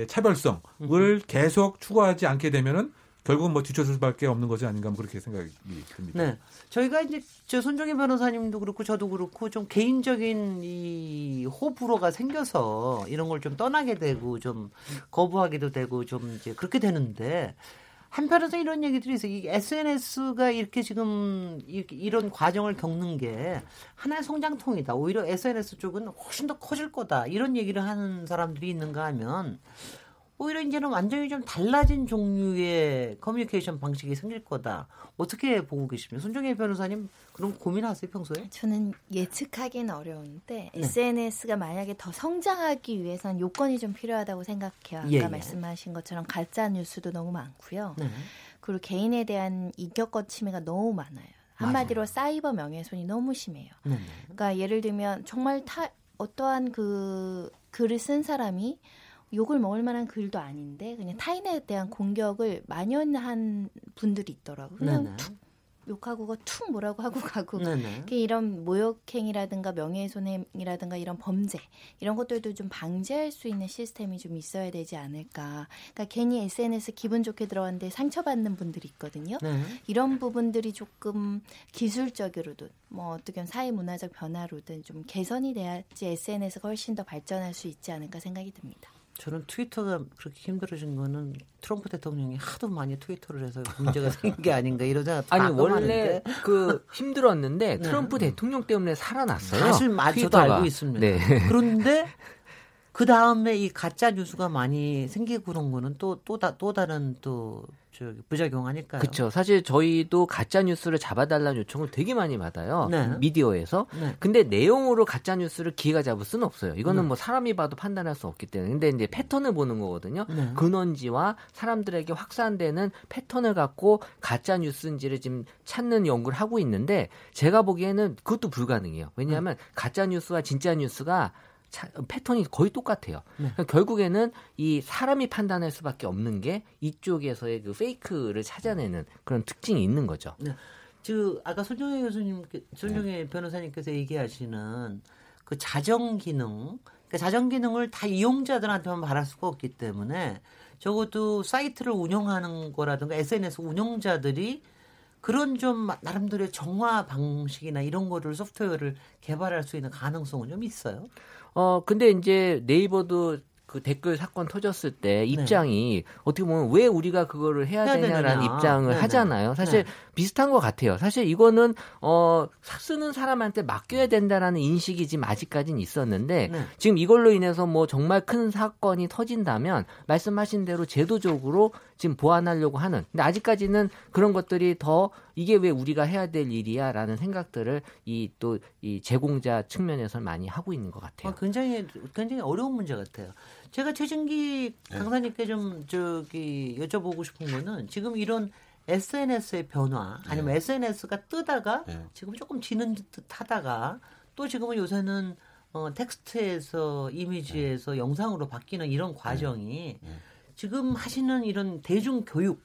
차별성을 계속 추구하지 않게 되면은 결국은 뭐 뒤쳐질 수밖에 없는 것이 아닌가 뭐 그렇게 생각이 듭니다. 네. 저희가 이제 저 손정희 변호사님도 그렇고 저도 그렇고 좀 개인적인 이 호불호가 생겨서 이런 걸 좀 떠나게 되고 좀 거부하기도 되고 좀 이제 그렇게 되는데 한편에서 이런 얘기들이 있어요. 이 SNS가 이렇게 지금 이런 과정을 겪는 게 하나의 성장통이다. 오히려 SNS 쪽은 훨씬 더 커질 거다. 이런 얘기를 하는 사람들이 있는가 하면 오히려 이제는 완전히 좀 달라진 종류의 커뮤니케이션 방식이 생길 거다. 어떻게 보고 계십니까? 손정혜 변호사님 그런 고민하세요 평소에? 저는 예측하기는 어려운데 네. SNS가 만약에 더 성장하기 위해선 요건이 좀 필요하다고 생각해요. 아까 예, 예. 말씀하신 것처럼 가짜 뉴스도 너무 많고요. 네. 그리고 개인에 대한 인격권 침해가 너무 많아요. 한마디로 맞아요. 사이버 명예훼손이 너무 심해요. 네. 그러니까 예를 들면 정말 타 어떠한 그 글을 쓴 사람이 욕을 먹을 만한 글도 아닌데 그냥 타인에 대한 공격을 만연한 분들이 있더라고요. 그냥 네네. 툭 욕하고 툭 뭐라고 하고 가고 이런 모욕행위라든가 명예훼손행위라든가 이런 범죄 이런 것들도 좀 방지할 수 있는 시스템이 좀 있어야 되지 않을까. 그러니까 괜히 SNS 기분 좋게 들어왔는데 상처받는 분들이 있거든요. 네. 이런 부분들이 조금 기술적으로든 뭐 어떻게 사회 문화적 변화로든 좀 개선이 돼야지 SNS가 훨씬 더 발전할 수 있지 않을까 생각이 듭니다. 저는 트위터가 그렇게 힘들어진 거는 트럼프 대통령이 하도 많이 트위터를 해서 문제가 생긴 게 아닌가 이런 생각 아니 원래 그 힘들었는데 네. 트럼프 대통령 때문에 살아났어요. 사실 저도 알고 있습니다. 네. 그런데 그 다음에 이 가짜 뉴스가 많이 생기고 그런 거는 또또또 다른 또 저기 부작용 하니까요. 그렇죠. 사실 저희도 가짜 뉴스를 잡아달라는 요청을 되게 많이 받아요. 네. 미디어에서. 네. 근데 내용으로 가짜 뉴스를 기계가 잡을 수는 없어요. 이거는 네. 뭐 사람이 봐도 판단할 수 없기 때문에. 근데 이제 패턴을 보는 거거든요. 네. 근원지와 사람들에게 확산되는 패턴을 갖고 가짜 뉴스인지를 지금 찾는 연구를 하고 있는데 제가 보기에는 그것도 불가능해요. 왜냐하면 가짜 뉴스와 진짜 뉴스가 차, 패턴이 거의 똑같아요. 네. 그러니까 결국에는 이 사람이 판단할 수밖에 없는 게 이쪽에서의 그 페이크를 찾아내는 그런 특징이 있는 거죠. 네. 즉 아까 손정혜 교수님, 손정혜 네. 변호사님께서 얘기하시는 그 자정 기능, 그 자정 기능을 다 이용자들한테만 바랄 수가 없기 때문에 적어도 사이트를 운영하는 거라든가 SNS 운영자들이 그런 좀 나름대로의 정화 방식이나 이런 거를 소프트웨어를 개발할 수 있는 가능성은 좀 있어요. 어 근데 이제 네이버도 그 댓글 사건 터졌을 때 네. 입장이 네. 어떻게 보면 왜 우리가 그거를 해야, 되냐라는. 입장을 네네. 하잖아요. 사실 네. 비슷한 것 같아요. 사실 이거는 어 쓰는 사람한테 맡겨야 된다라는 인식이 지금 아직까지는 있었는데 네. 지금 이걸로 인해서 뭐 정말 큰 사건이 터진다면 말씀하신 대로 제도적으로 지금 보완하려고 하는. 근데 아직까지는 그런 것들이 더 이게 왜 우리가 해야 될 일이야라는 생각들을 이 또이 이 제공자 측면에서 많이 하고 있는 것 같아요. 아, 굉장히 굉장히 어려운 문제 같아요. 제가 최진기 네. 강사님께 좀 저기 여쭤보고 싶은 거는 지금 이런 SNS의 변화 아니면 네. SNS가 뜨다가 네. 지금 조금 지는 듯 하다가 또 지금은 요새는 어, 텍스트에서 이미지에서 네. 영상으로 바뀌는 이런 과정이 네. 네. 지금 하시는 이런 대중 교육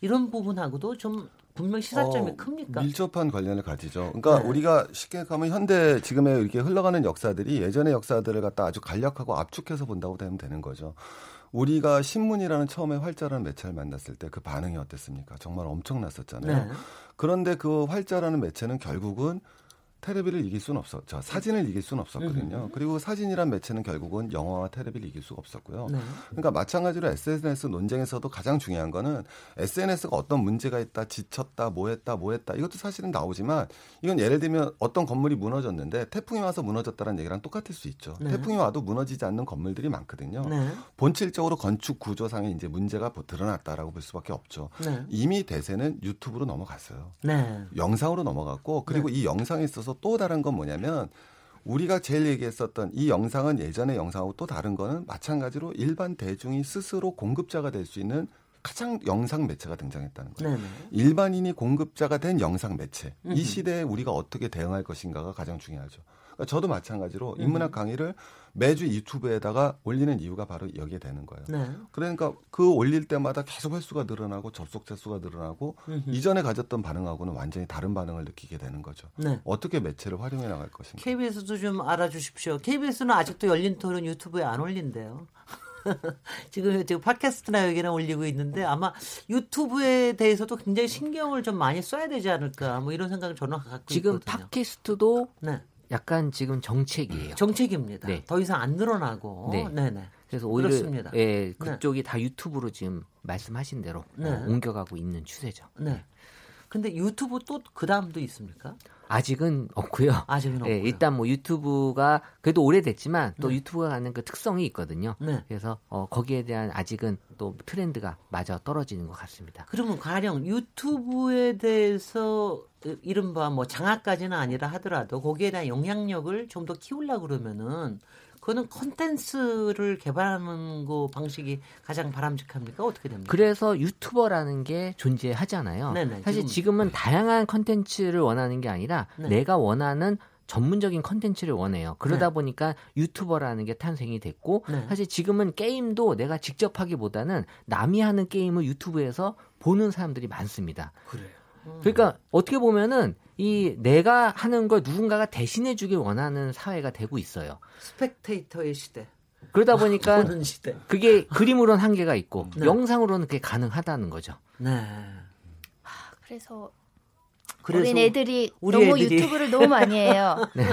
이런 부분하고도 좀 분명 시사점이 어, 큽니까? 밀접한 관련을 가지죠. 그러니까 네. 우리가 쉽게 가면 현대 지금의 이렇게 흘러가는 역사들이 예전의 역사들을 갖다 아주 간략하고 압축해서 본다고 되면 되는 거죠. 우리가 신문이라는 처음에 활자라는 매체를 만났을 때 그 반응이 어땠습니까? 정말 엄청났었잖아요. 네. 그런데 그 활자라는 매체는 결국은 테레비를 이길 수는 없었죠. 사진을 이길 수는 없었거든요. 음. 그리고 사진이란 매체는 결국은 영화와 테레비를 이길 수가 없었고요. 네. 그러니까 마찬가지로 SNS 논쟁에서도 가장 중요한 거는 SNS가 어떤 문제가 있다, 지쳤다, 뭐했다, 뭐했다 이것도 사실은 나오지만 이건 예를 들면 어떤 건물이 무너졌는데 태풍이 와서 무너졌다는 얘기랑 똑같을 수 있죠. 네. 태풍이 와도 무너지지 않는 건물들이 많거든요. 네. 본질적으로 건축 구조상에 이제 문제가 드러났다라고 볼 수밖에 없죠. 네. 이미 대세는 유튜브로 넘어갔어요. 네. 영상으로 넘어갔고 그리고 네. 이 영상에 있어서 있어서 또 다른 건 뭐냐면 우리가 제일 얘기했었던 이 영상은 예전의 영상하고 또 다른 거는 마찬가지로 일반 대중이 스스로 공급자가 될 수 있는 가장 영상 매체가 등장했다는 거예요. 네네. 일반인이 공급자가 된 영상 매체. 이 시대에 우리가 어떻게 대응할 것인가가 가장 중요하죠. 그러니까 저도 마찬가지로 인문학 강의를 매주 유튜브에다가 올리는 이유가 바로 여기에 되는 거예요. 네. 그러니까 그 올릴 때마다 계속 횟수가 늘어나고 접속자 수가 늘어나고 음흠. 이전에 가졌던 반응하고는 완전히 다른 반응을 느끼게 되는 거죠. 네. 어떻게 매체를 활용해 나갈 것인가. KBS도 좀 알아주십시오. KBS는 아직도 열린 토론 유튜브에 안 올린대요. 지금 지금 팟캐스트나 여기나 올리고 있는데 아마 유튜브에 대해서도 굉장히 신경을 좀 많이 써야 되지 않을까 뭐 이런 생각을 저는 갖고 지금 있거든요. 지금 팟캐스트도 네. 약간 지금 정책이에요. 정책입니다. 네. 더 이상 안 늘어나고. 네. 네네. 그래서 오히려 그렇습니다. 예, 네. 그쪽이 네. 다 유튜브로 지금 말씀하신 대로 네. 어, 옮겨가고 있는 추세죠. 네. 근데 유튜브 또 그 다음도 있습니까? 아직은 없고요. 아직은 예, 없고요. 예, 일단 뭐 유튜브가 그래도 오래됐지만 또 네. 유튜브가 갖는 그 특성이 있거든요. 네. 그래서 어, 거기에 대한 아직은 또 트렌드가 마저 떨어지는 것 같습니다. 그러면 가령 유튜브에 대해서 이른바 뭐 장학까지는 아니라 하더라도 거기에 대한 영향력을 좀 더 키우려 그러면은 그거는 콘텐츠를 개발하는 거 방식이 가장 바람직합니까? 어떻게 됩니까? 그래서 유튜버라는 게 존재하잖아요. 네네, 사실 지금. 은 다양한 콘텐츠를 원하는 게 아니라 네. 내가 원하는 전문적인 컨텐츠를 원해요. 그러다 네. 보니까 유튜버라는 게 탄생이 됐고 네. 사실 지금은 게임도 내가 직접 하기보다는 남이 하는 게임을 유튜브에서 보는 사람들이 많습니다. 그래요. 그러니까 어떻게 보면은 이 내가 하는 걸 누군가가 대신해 주길 원하는 사회가 되고 있어요. 스펙테이터의 시대. 그러다 보니까 그게 그림으로는 한계가 있고 네. 영상으로는 그게 가능하다는 거죠. 네. 아, 그래서 어린 애들이 너무 애들이. 유튜브를 너무 많이 해요. 네.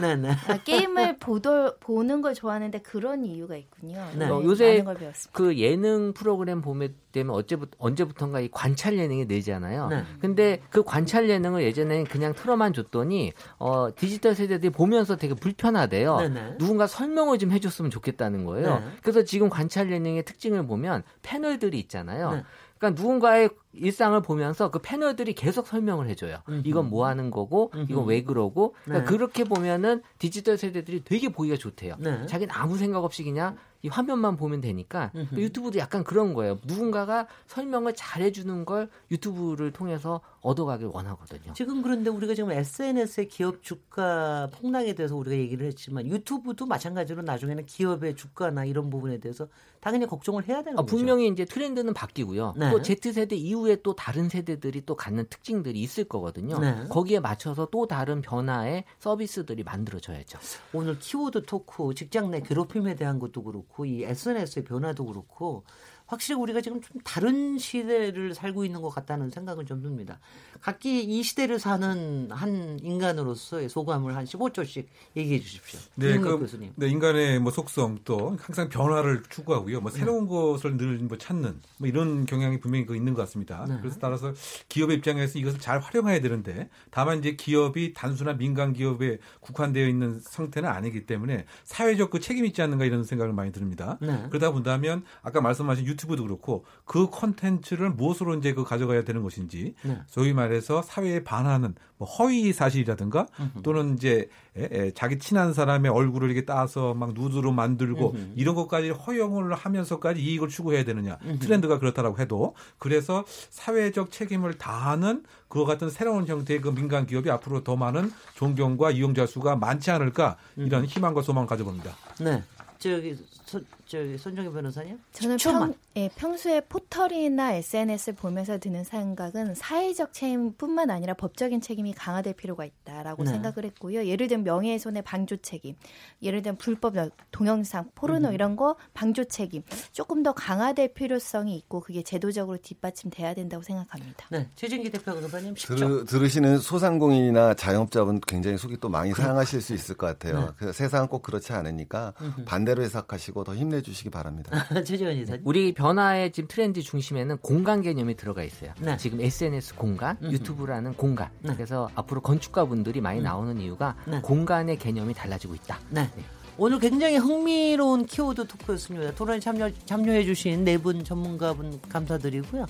네, 네. 아, 게임을 보도, 보는 걸 좋아하는데 그런 이유가 있군요. 네. 어, 요새 그 예능 프로그램 보면 되면 어제부터 언제부턴가 이 관찰 예능이 늘잖아요. 네. 근데 그 관찰 예능을 예전에는 그냥 틀어만 줬더니 어 디지털 세대들이 보면서 되게 불편하대요. 네, 네. 누군가 설명을 좀 해줬으면 좋겠다는 거예요. 네. 그래서 지금 관찰 예능의 특징을 보면 패널들이 있잖아요. 네. 그러니까 누군가의 일상을 보면서 그 패널들이 계속 설명을 해줘요. 음흠. 이건 뭐 하는 거고, 음흠. 이건 왜 그러고. 그러니까 네. 그렇게 보면은 디지털 세대들이 되게 보기가 좋대요. 네. 자기는 아무 생각 없이 그냥 이 화면만 보면 되니까 유튜브도 약간 그런 거예요. 누군가가 설명을 잘 해주는 걸 유튜브를 통해서 얻어가길 원하거든요. 지금 그런데 우리가 지금 SNS의 기업 주가 폭락에 대해서 우리가 얘기를 했지만 유튜브도 마찬가지로 나중에는 기업의 주가나 이런 부분에 대해서 당연히 걱정을 해야 되는 아, 거죠. 분명히 이제 트렌드는 바뀌고요. 네. 또 Z세대 이후에 또 다른 세대들이 또 갖는 특징들이 있을 거거든요. 네. 거기에 맞춰서 또 다른 변화의 서비스들이 만들어져야죠. 오늘 키워드 토크, 직장 내 괴롭힘에 대한 것도 그렇고 이 SNS의 변화도 그렇고 확실히 우리가 지금 좀 다른 시대를 살고 있는 것 같다는 생각은 좀 듭니다. 각기 이 시대를 사는 한 인간으로서의 소감을 한 15초씩 얘기해 주십시오. 네, 그, 교수님. 네, 인간의 뭐 속성 또 항상 변화를 추구하고요. 뭐 새로운 네. 것을 늘 뭐 찾는 뭐 이런 경향이 분명히 그 있는 것 같습니다. 네. 그래서 따라서 기업의 입장에서 이것을 잘 활용해야 되는데 다만 이제 기업이 단순한 민간 기업에 국한되어 있는 상태는 아니기 때문에 사회적 그 책임이 있지 않는가 이런 생각을 많이 듭니다. 네. 그러다 본다면 아까 말씀하신 유 튜브도 그렇고 그 콘텐츠를 무엇으로 이제 그 가져가야 되는 것인지 네. 소위 말해서 사회에 반하는 뭐 허위 사실이라든가 또는 이제 에, 에, 자기 친한 사람의 얼굴을 이렇게 따서 막 누드로 만들고 이런 것까지 허용을 하면서까지 이익을 추구해야 되느냐 트렌드가 그렇다라고 해도 그래서 사회적 책임을 다하는 그와 같은 새로운 형태의 그 민간 기업이 앞으로 더 많은 존경과 이용자 수가 많지 않을까 이런 희망과 소망을 가져봅니다. 네. 저기 손, 저기 손정희 변호사님. 저는 10초만. 평, 예, 평소에 포털이나 SNS를 보면서 드는 생각은 사회적 책임뿐만 아니라 법적인 책임이 강화될 필요가 있다라고 네. 생각을 했고요. 예를 들면 명예훼손의 방조 책임, 예를 들면 불법 동영상, 포르노 이런 거 방조 책임 조금 더 강화될 필요성이 있고 그게 제도적으로 뒷받침돼야 된다고 생각합니다. 네. 최진기 대표 변호사님 10초. 들으, 들으시는 소상공인이나 자영업자분 굉장히 속이 또 많이 상하실 수 있을 것 같아요. 그 세상은 꼭 그렇지 않으니까 반대로 해석하시고 더 힘내 주시기 바랍니다. 최재원 이사님. 우리 변화의 지금 트렌드 중심에는 공간 개념이 들어가 있어요. 네. 지금 SNS 공간, 음흠. 유튜브라는 공간. 네. 그래서 앞으로 건축가 분들이 많이 나오는 이유가 네. 공간의 개념이 달라지고 있다. 네. 오늘 굉장히 흥미로운 키워드 토크였습니다. 토론에 참여, 참여해주신 네 분 전문가분 감사드리고요.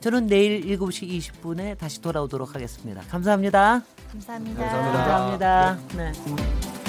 저는 내일 7시 20분에 다시 돌아오도록 하겠습니다. 감사합니다. 감사합니다. 감사합니다. 감사합니다. 네.